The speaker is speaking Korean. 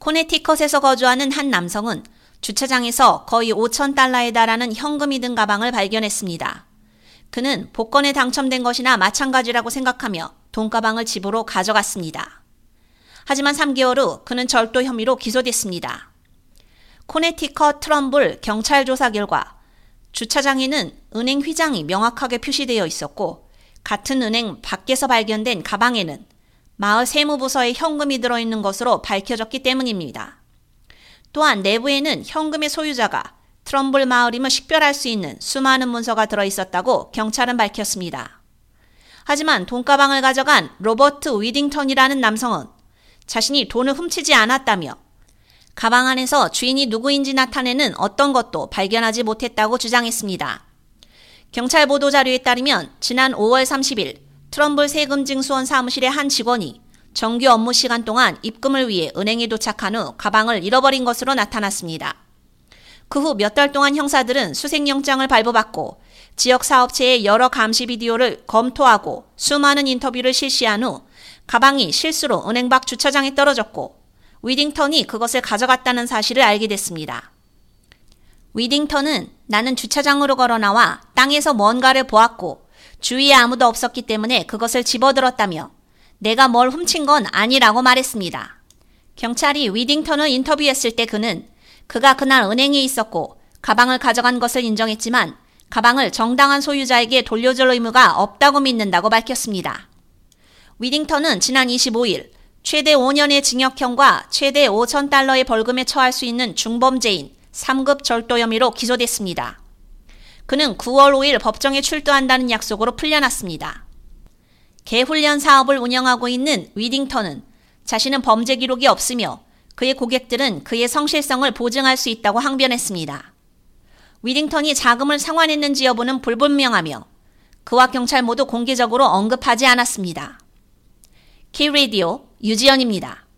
코네티컷에서 거주하는 한 남성은 주차장에서 거의 5천 달러에 달하는 현금이 든 가방을 발견했습니다. 그는 복권에 당첨된 것이나 마찬가지라고 생각하며 돈가방을 집으로 가져갔습니다. 하지만 3개월 후 그는 절도 혐의로 기소됐습니다. 코네티컷 트럼블 경찰 조사 결과 주차장에는 은행 휘장이 명확하게 표시되어 있었고 같은 은행 밖에서 발견된 가방에는 마을 세무부서에 현금이 들어있는 것으로 밝혀졌기 때문입니다. 또한 내부에는 현금의 소유자가 트럼블 마을임을 식별할 수 있는 수많은 문서가 들어있었다고 경찰은 밝혔습니다. 하지만 돈가방을 가져간 로버트 위딩턴이라는 남성은 자신이 돈을 훔치지 않았다며 가방 안에서 주인이 누구인지 나타내는 어떤 것도 발견하지 못했다고 주장했습니다. 경찰 보도 자료에 따르면 지난 5월 30일 트럼블 세금 징수원 사무실의 한 직원이 정규 업무 시간 동안 입금을 위해 은행에 도착한 후 가방을 잃어버린 것으로 나타났습니다. 그 후 몇 달 동안 형사들은 수색영장을 발부받고 지역 사업체의 여러 감시 비디오를 검토하고 수많은 인터뷰를 실시한 후 가방이 실수로 은행 밖 주차장에 떨어졌고 위딩턴이 그것을 가져갔다는 사실을 알게 됐습니다. 위딩턴은 나는 주차장으로 걸어 나와 땅에서 뭔가를 보았고 주위에 아무도 없었기 때문에 그것을 집어들었다며 내가 뭘 훔친 건 아니라고 말했습니다. 경찰이 위딩턴을 인터뷰했을 때 그는 그가 그날 은행에 있었고 가방을 가져간 것을 인정했지만 가방을 정당한 소유자에게 돌려줄 의무가 없다고 믿는다고 밝혔습니다. 위딩턴은 지난 25일 최대 5년의 징역형과 최대 5천 달러의 벌금에 처할 수 있는 중범죄인 3급 절도 혐의로 기소됐습니다. 그는 9월 5일 법정에 출두한다는 약속으로 풀려났습니다. 개훈련 사업을 운영하고 있는 위딩턴은 자신은 범죄 기록이 없으며 그의 고객들은 그의 성실성을 보증할 수 있다고 항변했습니다. 위딩턴이 자금을 상환했는지 여부는 불분명하며 그와 경찰 모두 공개적으로 언급하지 않았습니다. 키레디오 유지연입니다.